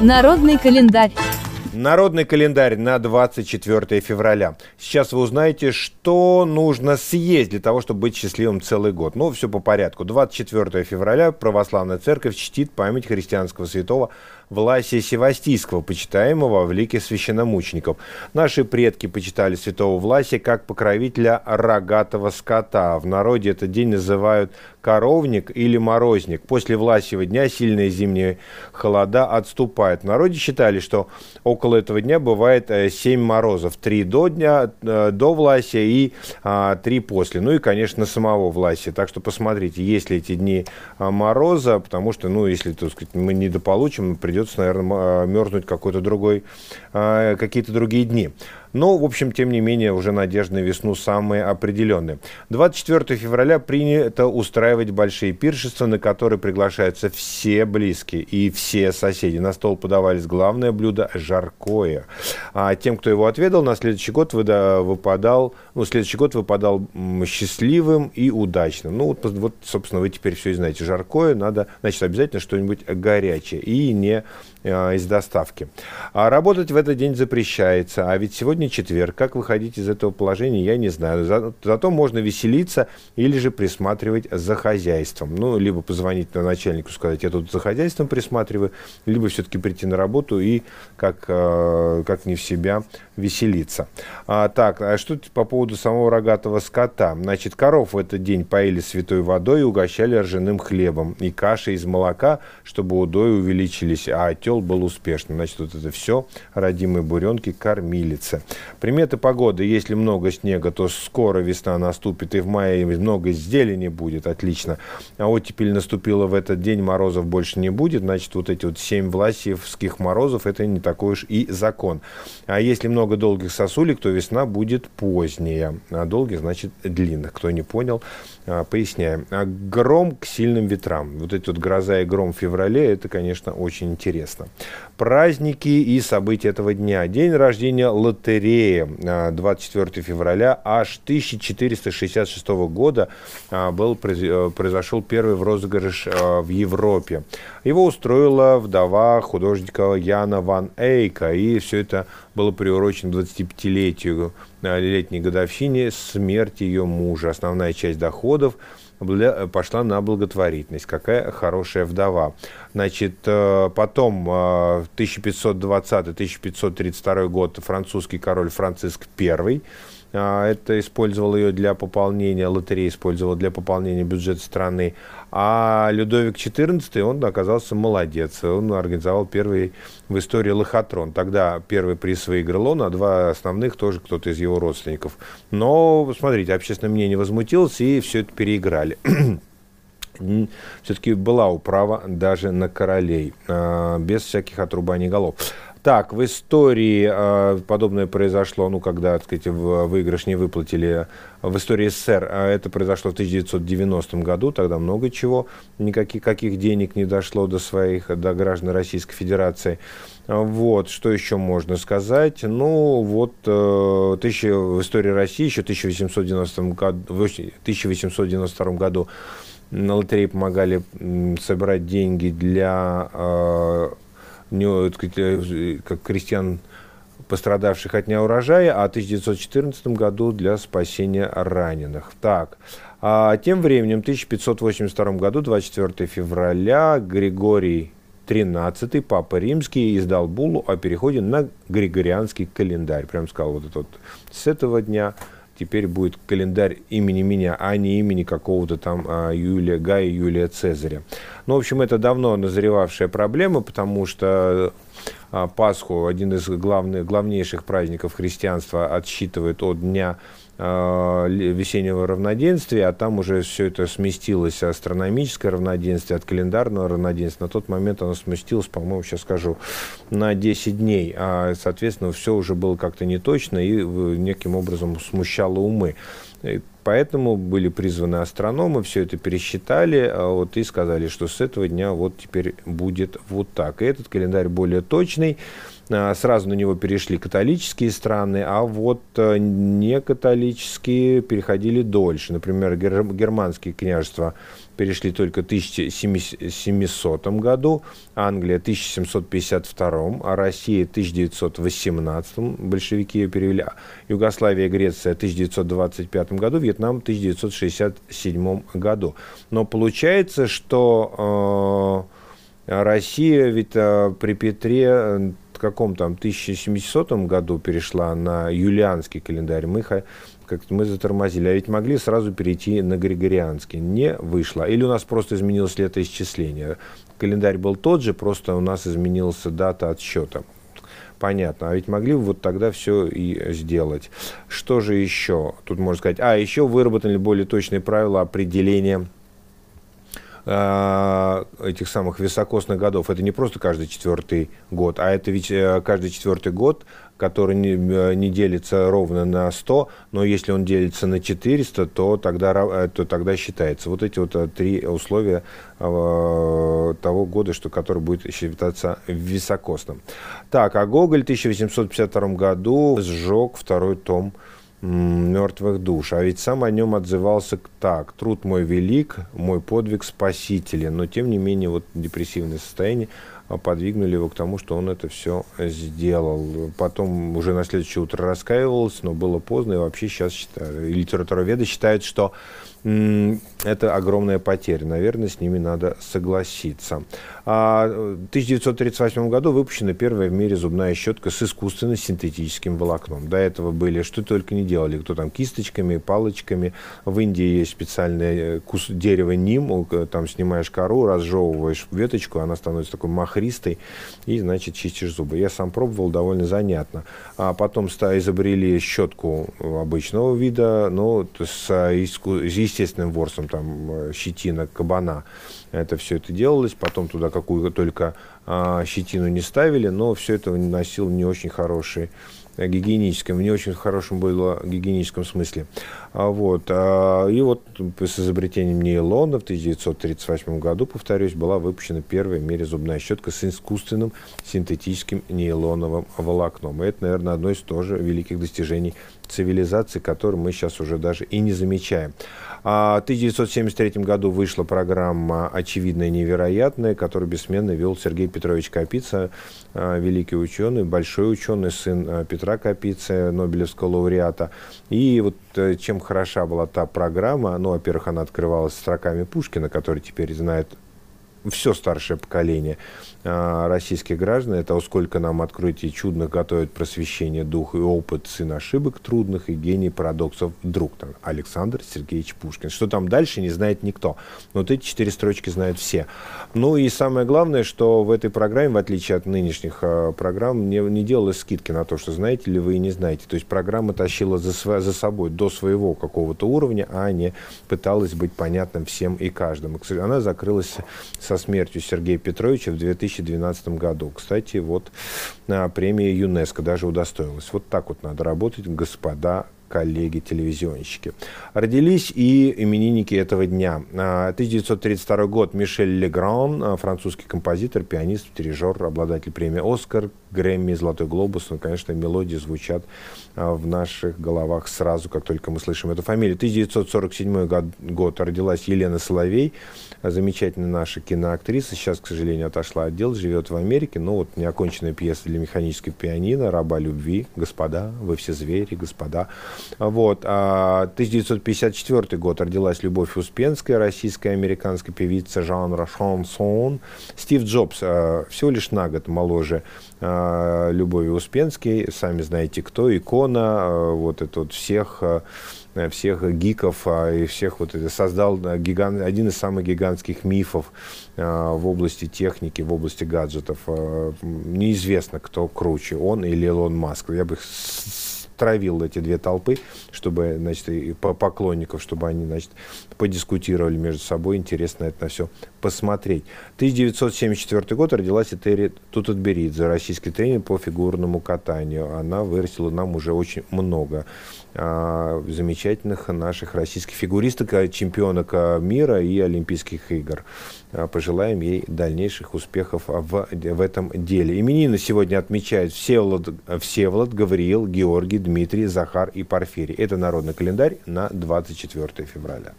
Народный календарь. Народный календарь на 24 февраля. Сейчас вы узнаете, что нужно съесть для того, чтобы быть счастливым целый год. Ну, все по порядку. 24 февраля православная церковь чтит память христианского святого Власия Севастийского, почитаемого в лике священномучеников. Наши предки почитали святого Власия как покровителя рогатого скота. В народе этот день называют коровник или морозник. После Власьего дня сильные зимние холода отступают. В народе считали, что около этого дня бывает 7 э, морозов. Три до дня, э, до Власия и а, три после. Ну и, конечно, самого Власия. Так что посмотрите, есть ли эти дни а, мороза, потому что, ну, если, так сказать, мы недополучим, придется, наверное, мерзнуть какой-то другой, а, какие-то другие дни. Но, в общем, тем не менее, уже надежда на весну самые определенные. 24 февраля принято устраивать большие пиршества, на которые приглашаются все близкие и все соседи. На стол подавались главное блюдо – жаркое. А тем, кто его отведал, на следующий год выпадал, ну, следующий год выпадал счастливым и удачным. Ну, вот, вот, собственно, вы теперь все знаете. Жаркое надо, значит, обязательно что-нибудь горячее и не э, из доставки. А работать в этот день запрещается. А ведь сегодня четверг. Как выходить из этого положения, я не знаю. За, зато можно веселиться или же присматривать за хозяйством. Ну, либо позвонить на начальнику, сказать, я тут за хозяйством присматриваю, либо все-таки прийти на работу и как, э, как не в себя веселиться. А, так, а что по поводу самого рогатого скота? Значит, коров в этот день поили святой водой и угощали ржаным хлебом и кашей из молока, чтобы удои увеличились, а отел был успешным. Значит, вот это все родимые буренки кормилицы. Приметы погоды. Если много снега, то скоро весна наступит, и в мае много зелени будет. Отлично. А вот теперь наступило в этот день, морозов больше не будет. Значит, вот эти вот семь власьевских морозов, это не такой уж и закон. А если много долгих сосулек, то весна будет поздняя. А долгих, значит, длинных. Кто не понял, а, поясняем. А гром к сильным ветрам. Вот эти вот гроза и гром в феврале, это, конечно, очень интересно. Праздники и события этого дня. День рождения лотереи 24 а, февраля аж 1466 года а, был, э, произошел первый розыгрыш в Европе. Его устроила вдова художника Яна ван Эйка, и все это было приурочено 25-летию летней годовщине смерти ее мужа. Основная часть доходов пошла на благотворительность. Какая хорошая вдова. Значит, э, потом 1520-1532 э, год французский король Франциск I это использовал ее для пополнения, лотерея использовала для пополнения бюджета страны. А Людовик XIV, он оказался молодец. Он организовал первый в истории лохотрон. Тогда первый приз выиграл он, а два основных тоже кто-то из его родственников. Но, смотрите, общественное мнение возмутилось, и все это переиграли все-таки была управа даже на королей, а, без всяких отрубаний голов. Так, в истории э, подобное произошло, ну, когда, так сказать, выигрыш не выплатили в истории СССР. А это произошло в 1990 году, тогда много чего, никаких каких денег не дошло до своих, до граждан Российской Федерации. Вот, что еще можно сказать? Ну, вот, э, тысяча, в истории России еще в 1890 году, в 1892 году на лотерее помогали собирать деньги для э, не, сказать, э, как крестьян, пострадавших от неурожая, а в 1914 году для спасения раненых. Так, а тем временем, в 1582 году, 24 февраля, Григорий XIII, Папа Римский, издал буллу о переходе на Григорианский календарь. Прям сказал вот этот с этого дня теперь будет календарь имени меня, а не имени какого-то там а, Юлия Гая, Юлия Цезаря. Ну, в общем, это давно назревавшая проблема, потому что Пасху, один из главных, главнейших праздников христианства, отсчитывает от дня а, весеннего равноденствия, а там уже все это сместилось, астрономическое равноденствие от календарного равноденствия. На тот момент оно сместилось, по-моему, сейчас скажу, на 10 дней. А, соответственно, все уже было как-то неточно и неким образом смущало умы. Поэтому были призваны астрономы, все это пересчитали а вот, и сказали, что с этого дня вот теперь будет вот так. И этот календарь более точный. Сразу на него перешли католические страны, а вот не католические переходили дольше. Например, германские княжества перешли только в 1700 году, Англия в 1752, а Россия в 1918, большевики ее перевели, Югославия и Греция в 1925 году, Вьетнам в 1967 году. Но получается, что э, Россия ведь э, при Петре э, каком там 1700 году перешла на юлианский календарь. Мы как-то мы затормозили. А ведь могли сразу перейти на Григорианский. Не вышло. Или у нас просто изменилось летоисчисление. Календарь был тот же, просто у нас изменилась дата отсчета. Понятно. А ведь могли вот тогда все и сделать. Что же еще? Тут можно сказать. А, еще выработали более точные правила определения э, этих самых високосных годов. Это не просто каждый четвертый год, а это ведь э, каждый четвертый год который не, э, не делится ровно на 100, но если он делится на 400, то тогда, то тогда считается. Вот эти вот три условия того года, что, который будет считаться високосным. Так, а Гоголь в 1852 году сжег второй том мертвых душ. А ведь сам о нем отзывался так. Труд мой велик, мой подвиг спасителен. Но, тем не менее, вот депрессивное состояние подвигнули его к тому, что он это все сделал. Потом уже на следующее утро раскаивался, но было поздно, и вообще сейчас считаю, литературоведы считают, что это огромная потеря. Наверное, с ними надо согласиться. А в 1938 году выпущена первая в мире зубная щетка с искусственно-синтетическим волокном. До этого были, что только не делали, кто там кисточками, палочками. В Индии есть специальное э, кус дерево ним, там снимаешь кору, разжевываешь веточку, она становится такой махристой, и, значит, чистишь зубы. Я сам пробовал, довольно занятно. А потом изобрели щетку обычного вида, но с, иску естественным ворсом, там, э, щетина кабана. Это все это делалось, потом туда какую только а, щетину не ставили, но все это носил не очень хороший гигиеническом, в не очень хорошем было гигиеническом смысле. А, вот, а, и вот с изобретением нейлона в 1938 году, повторюсь, была выпущена первая в мире зубная щетка с искусственным синтетическим нейлоновым волокном. И это, наверное, одно из тоже великих достижений цивилизации, которые мы сейчас уже даже и не замечаем. А в 1973 году вышла программа «Очевидное невероятное», которую бессменно вел Сергей Петрович Капица, а, великий ученый, большой ученый, сын а, Петра Капицы, Нобелевского лауреата. И вот э, чем хороша была та программа, ну, во-первых, она открывалась строками Пушкина, который теперь знает все старшее поколение а, российских граждан. Это сколько нам открытий чудных готовит просвещение дух и опыт, сын ошибок трудных и гений парадоксов друг. Там, Александр Сергеевич Пушкин. Что там дальше, не знает никто. Но вот эти четыре строчки знают все. Ну и самое главное, что в этой программе, в отличие от нынешних э, программ, не, не делалось скидки на то, что знаете ли вы и не знаете. То есть программа тащила за, за собой до своего какого-то уровня, а не пыталась быть понятным всем и каждому. Она закрылась со смертью Сергея Петровича в 2012 году. Кстати, вот на премии ЮНЕСКО даже удостоилась. Вот так вот надо работать, господа коллеги-телевизионщики. Родились и именинники этого дня. 1932 а, год Мишель Легран, а, французский композитор, пианист, дирижер, обладатель премии «Оскар», Грэмми, «Золотой глобус». Ну, конечно, мелодии звучат а, в наших головах сразу, как только мы слышим эту фамилию. 1947 год, год родилась Елена Соловей, замечательная наша киноактриса. Сейчас, к сожалению, отошла от дел, живет в Америке. Но вот неоконченная пьеса для механической пианино «Раба любви». Господа, вы все звери, господа. Вот. 1954 а, год родилась Любовь Успенская, российская американская певица жанра шансон. Стив Джобс а, всего лишь на год моложе а, Любови Успенской. Сами знаете, кто, икона, вот это вот всех всех гиков и всех вот это создал гигант, один из самых гигантских мифов в области техники, в области гаджетов. Неизвестно, кто круче, он или Илон Маск. Я бы травил эти две толпы, чтобы, значит, и поклонников, чтобы они, значит, подискутировали между собой, интересно это на все посмотреть. 1974 год родилась Этери Тутатберидзе, российский тренер по фигурному катанию. Она вырастила нам уже очень много а, замечательных наших российских фигуристок, а, чемпионок а, мира и Олимпийских игр. Пожелаем ей дальнейших успехов в, в этом деле. Именины сегодня отмечают Всеволод, Всеволод, Гавриил, Георгий, Дмитрий, Захар и Порфирий. Это народный календарь на 24 февраля.